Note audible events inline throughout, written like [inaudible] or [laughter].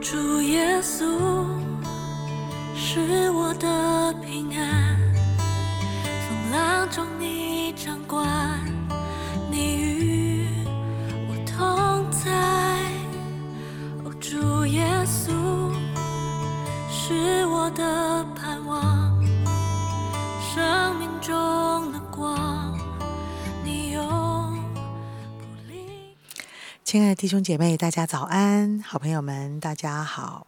主耶稣是我的平安，风浪中你掌管，你与我同在。哦，主耶稣是我的盼望，生命中的光，亲爱的弟兄姐妹，大家早安！好朋友们，大家好。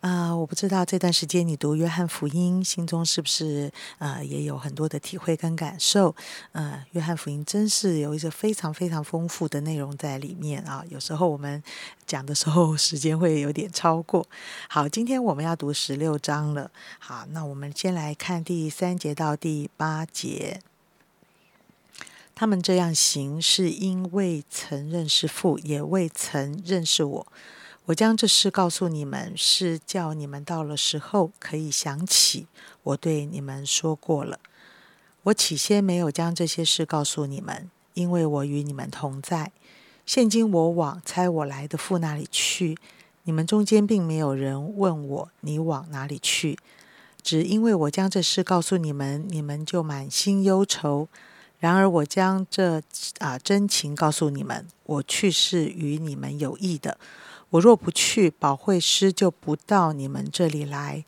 呃，我不知道这段时间你读约翰福音，心中是不是呃也有很多的体会跟感受？呃，约翰福音真是有一个非常非常丰富的内容在里面啊。有时候我们讲的时候，时间会有点超过。好，今天我们要读十六章了。好，那我们先来看第三节到第八节。他们这样行，是因未曾认识父，也未曾认识我。我将这事告诉你们，是叫你们到了时候可以想起我对你们说过了。我起先没有将这些事告诉你们，因为我与你们同在。现今我往猜我来的父那里去，你们中间并没有人问我你往哪里去，只因为我将这事告诉你们，你们就满心忧愁。然而我将这啊真情告诉你们，我去是与你们有益的。我若不去，保惠师就不到你们这里来；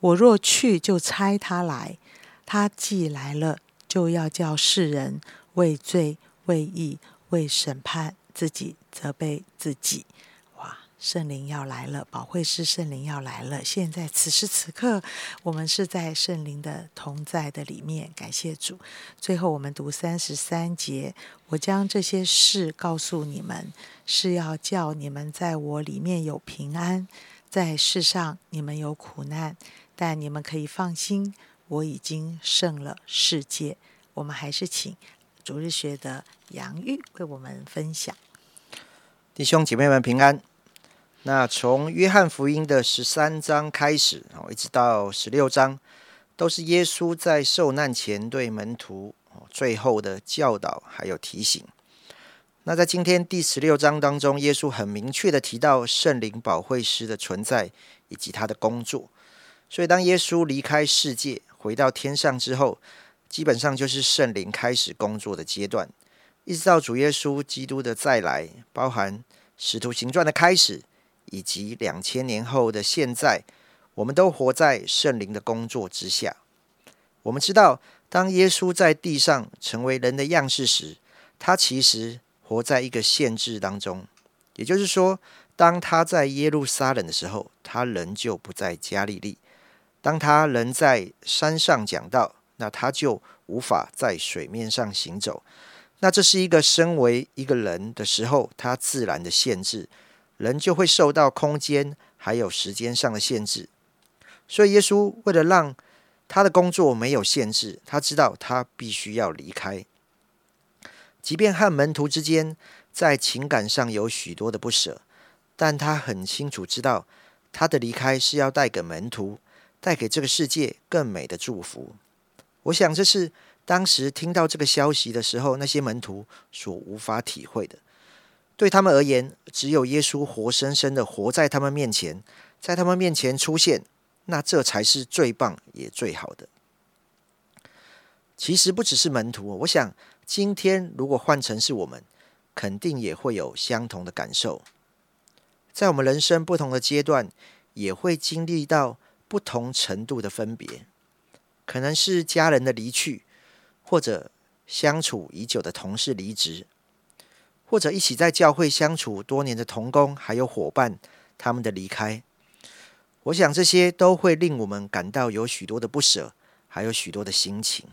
我若去，就差他来。他既来了，就要叫世人为罪、为义、为审判自己责备自己。圣灵要来了，保惠师圣灵要来了。现在此时此刻，我们是在圣灵的同在的里面，感谢主。最后，我们读三十三节：我将这些事告诉你们，是要叫你们在我里面有平安，在世上你们有苦难，但你们可以放心，我已经胜了世界。我们还是请主日学的杨玉为我们分享。弟兄姐妹们平安。那从约翰福音的十三章开始，哦，一直到十六章，都是耶稣在受难前对门徒哦最后的教导还有提醒。那在今天第十六章当中，耶稣很明确的提到圣灵保惠师的存在以及他的工作。所以当耶稣离开世界回到天上之后，基本上就是圣灵开始工作的阶段，一直到主耶稣基督的再来，包含使徒行传的开始。以及两千年后的现在，我们都活在圣灵的工作之下。我们知道，当耶稣在地上成为人的样式时，他其实活在一个限制当中。也就是说，当他在耶路撒冷的时候，他仍旧不在加利利；当他仍在山上讲道，那他就无法在水面上行走。那这是一个身为一个人的时候，他自然的限制。人就会受到空间还有时间上的限制，所以耶稣为了让他的工作没有限制，他知道他必须要离开。即便和门徒之间在情感上有许多的不舍，但他很清楚知道他的离开是要带给门徒、带给这个世界更美的祝福。我想这是当时听到这个消息的时候，那些门徒所无法体会的。对他们而言，只有耶稣活生生的活在他们面前，在他们面前出现，那这才是最棒也最好的。其实不只是门徒，我想今天如果换成是我们，肯定也会有相同的感受。在我们人生不同的阶段，也会经历到不同程度的分别，可能是家人的离去，或者相处已久的同事离职。或者一起在教会相处多年的同工，还有伙伴，他们的离开，我想这些都会令我们感到有许多的不舍，还有许多的心情。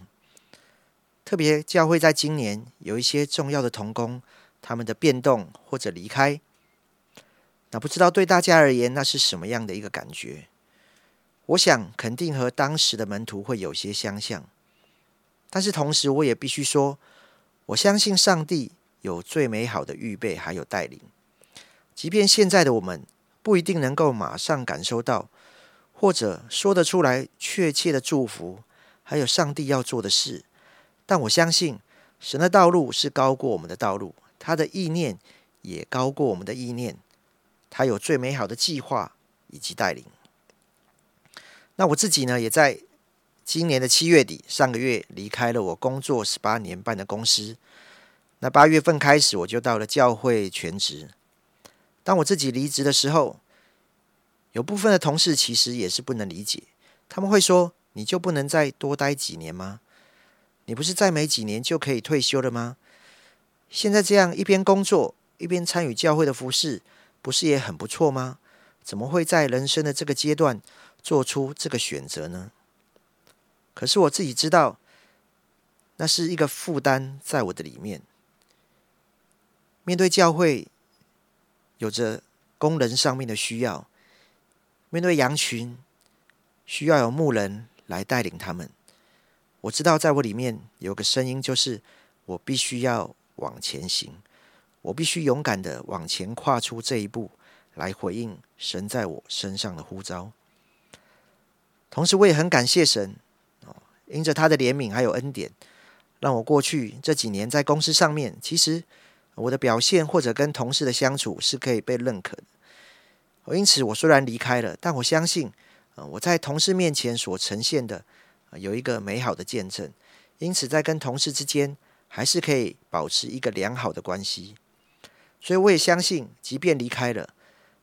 特别教会在今年有一些重要的同工，他们的变动或者离开，那不知道对大家而言，那是什么样的一个感觉？我想肯定和当时的门徒会有些相像，但是同时我也必须说，我相信上帝。有最美好的预备，还有带领。即便现在的我们不一定能够马上感受到，或者说得出来确切的祝福，还有上帝要做的事，但我相信神的道路是高过我们的道路，他的意念也高过我们的意念。他有最美好的计划，以及带领。那我自己呢，也在今年的七月底，上个月离开了我工作十八年半的公司。那八月份开始，我就到了教会全职。当我自己离职的时候，有部分的同事其实也是不能理解，他们会说：“你就不能再多待几年吗？你不是再没几年就可以退休了吗？现在这样一边工作一边参与教会的服饰，不是也很不错吗？怎么会在人生的这个阶段？”做出这个选择呢？可是我自己知道，那是一个负担在我的里面。面对教会，有着工人上面的需要；面对羊群，需要有牧人来带领他们。我知道，在我里面有个声音，就是我必须要往前行，我必须勇敢的往前跨出这一步，来回应神在我身上的呼召。同时，我也很感谢神，哦，因着他的怜悯还有恩典，让我过去这几年在公司上面，其实我的表现或者跟同事的相处是可以被认可的。因此，我虽然离开了，但我相信，我在同事面前所呈现的有一个美好的见证。因此，在跟同事之间，还是可以保持一个良好的关系。所以，我也相信，即便离开了，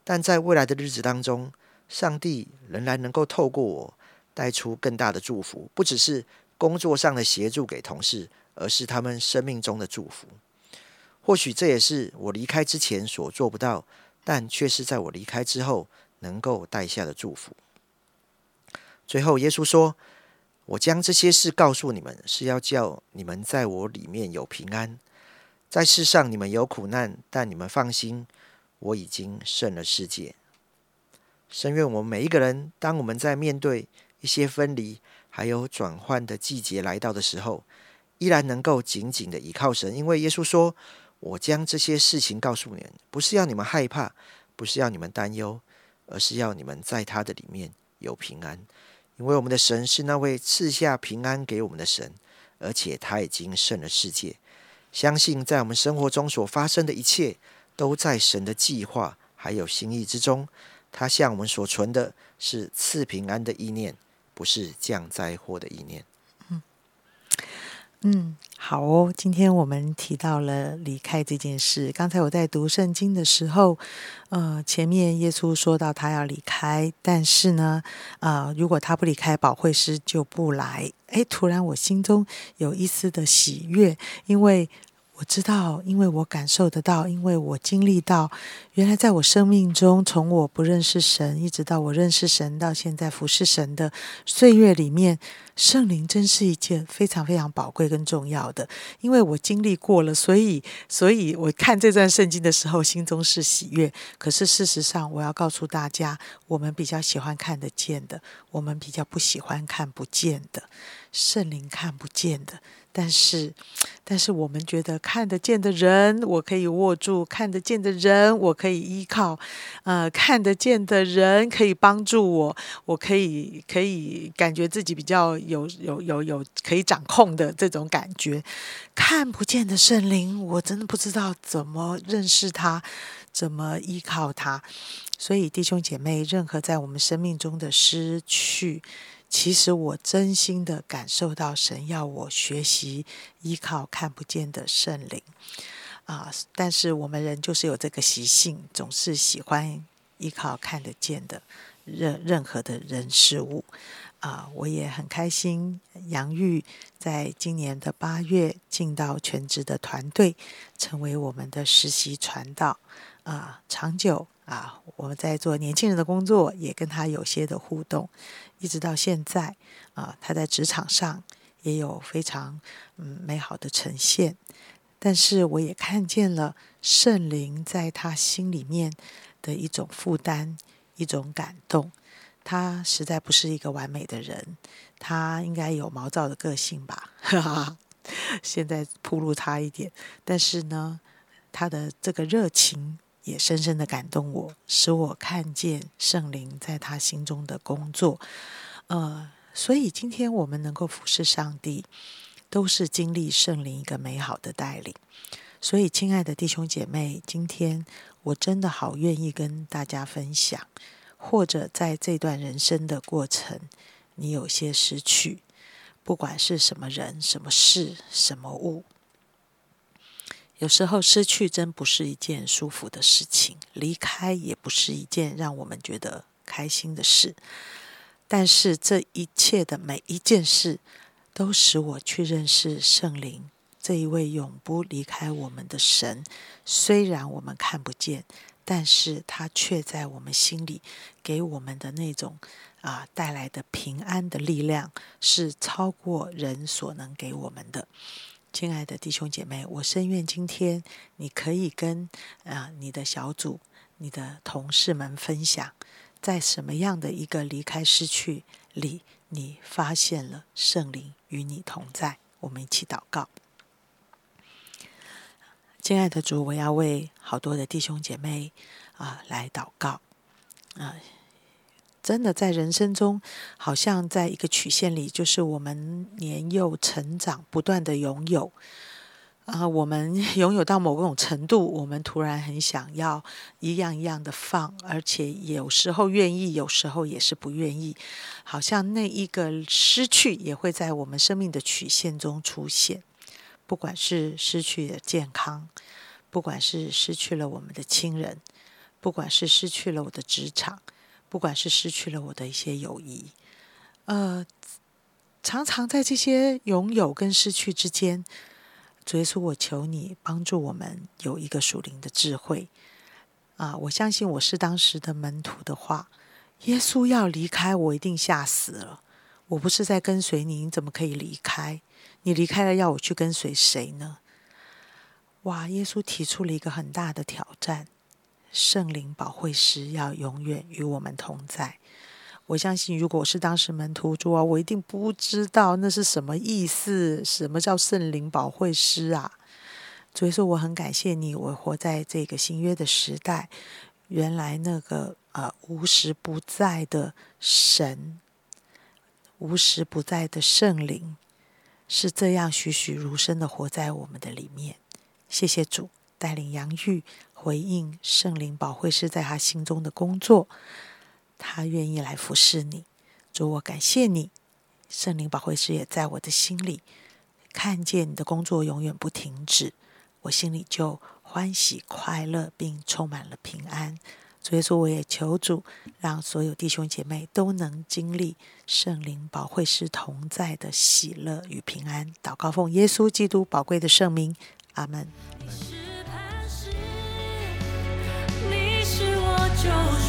但在未来的日子当中，上帝仍然能够透过我。带出更大的祝福，不只是工作上的协助给同事，而是他们生命中的祝福。或许这也是我离开之前所做不到，但却是在我离开之后能够带下的祝福。最后，耶稣说：“我将这些事告诉你们，是要叫你们在我里面有平安。在世上你们有苦难，但你们放心，我已经胜了世界。”深愿我们每一个人，当我们在面对。一些分离，还有转换的季节来到的时候，依然能够紧紧的依靠神，因为耶稣说：“我将这些事情告诉你们，不是要你们害怕，不是要你们担忧，而是要你们在他的里面有平安。因为我们的神是那位赐下平安给我们的神，而且他已经胜了世界。相信在我们生活中所发生的一切，都在神的计划还有心意之中。他向我们所存的是赐平安的意念。”不是降灾祸的意念。嗯，好哦。今天我们提到了离开这件事。刚才我在读圣经的时候，呃，前面耶稣说到他要离开，但是呢，啊，如果他不离开，保惠师就不来。哎，突然我心中有一丝的喜悦，因为。我知道，因为我感受得到，因为我经历到，原来在我生命中，从我不认识神，一直到我认识神，到现在服侍神的岁月里面，圣灵真是一件非常非常宝贵跟重要的。因为我经历过了，所以，所以我看这段圣经的时候，心中是喜悦。可是事实上，我要告诉大家，我们比较喜欢看得见的，我们比较不喜欢看不见的。圣灵看不见的。但是，但是我们觉得看得见的人，我可以握住；看得见的人，我可以依靠；呃，看得见的人可以帮助我，我可以可以感觉自己比较有有有有可以掌控的这种感觉。看不见的圣灵，我真的不知道怎么认识他，怎么依靠他。所以，弟兄姐妹，任何在我们生命中的失去。其实我真心的感受到神要我学习依靠看不见的圣灵啊，但是我们人就是有这个习性，总是喜欢依靠看得见的任任何的人事物啊。我也很开心，杨玉在今年的八月进到全职的团队，成为我们的实习传道啊，长久。啊，我们在做年轻人的工作，也跟他有些的互动，一直到现在啊，他在职场上也有非常嗯美好的呈现。但是我也看见了圣灵在他心里面的一种负担，一种感动。他实在不是一个完美的人，他应该有毛躁的个性吧？哈哈，现在铺路他一点，但是呢，他的这个热情。也深深的感动我，使我看见圣灵在他心中的工作。呃，所以今天我们能够服侍上帝，都是经历圣灵一个美好的带领。所以，亲爱的弟兄姐妹，今天我真的好愿意跟大家分享，或者在这段人生的过程，你有些失去，不管是什么人、什么事、什么物。有时候失去真不是一件舒服的事情，离开也不是一件让我们觉得开心的事。但是这一切的每一件事，都使我去认识圣灵这一位永不离开我们的神。虽然我们看不见，但是他却在我们心里给我们的那种啊带来的平安的力量，是超过人所能给我们的。亲爱的弟兄姐妹，我深愿今天你可以跟啊你的小组、你的同事们分享，在什么样的一个离开失去里，你发现了圣灵与你同在。我们一起祷告，亲爱的主，我要为好多的弟兄姐妹啊来祷告啊。真的在人生中，好像在一个曲线里，就是我们年幼成长，不断的拥有啊，我们 [laughs] 拥有到某种程度，我们突然很想要一样一样的放，而且有时候愿意，有时候也是不愿意，好像那一个失去也会在我们生命的曲线中出现，不管是失去了健康，不管是失去了我们的亲人，不管是失去了我的职场。不管是失去了我的一些友谊，呃，常常在这些拥有跟失去之间，主耶稣，我求你帮助我们有一个属灵的智慧啊！我相信我是当时的门徒的话，耶稣要离开，我一定吓死了。我不是在跟随你，你怎么可以离开？你离开了，要我去跟随谁呢？哇！耶稣提出了一个很大的挑战。圣灵保惠师要永远与我们同在。我相信，如果我是当时门徒主啊，我一定不知道那是什么意思。什么叫圣灵保惠师啊？所以说，我很感谢你，我活在这个新约的时代。原来那个呃无时不在的神，无时不在的圣灵，是这样栩栩如生的活在我们的里面。谢谢主带领杨玉。回应圣灵保惠师在他心中的工作，他愿意来服侍你。主，我感谢你，圣灵保惠师也在我的心里看见你的工作永远不停止，我心里就欢喜快乐，并充满了平安。所以说，我也求主让所有弟兄姐妹都能经历圣灵保惠师同在的喜乐与平安。祷告奉耶稣基督宝贵的圣名，阿门。shows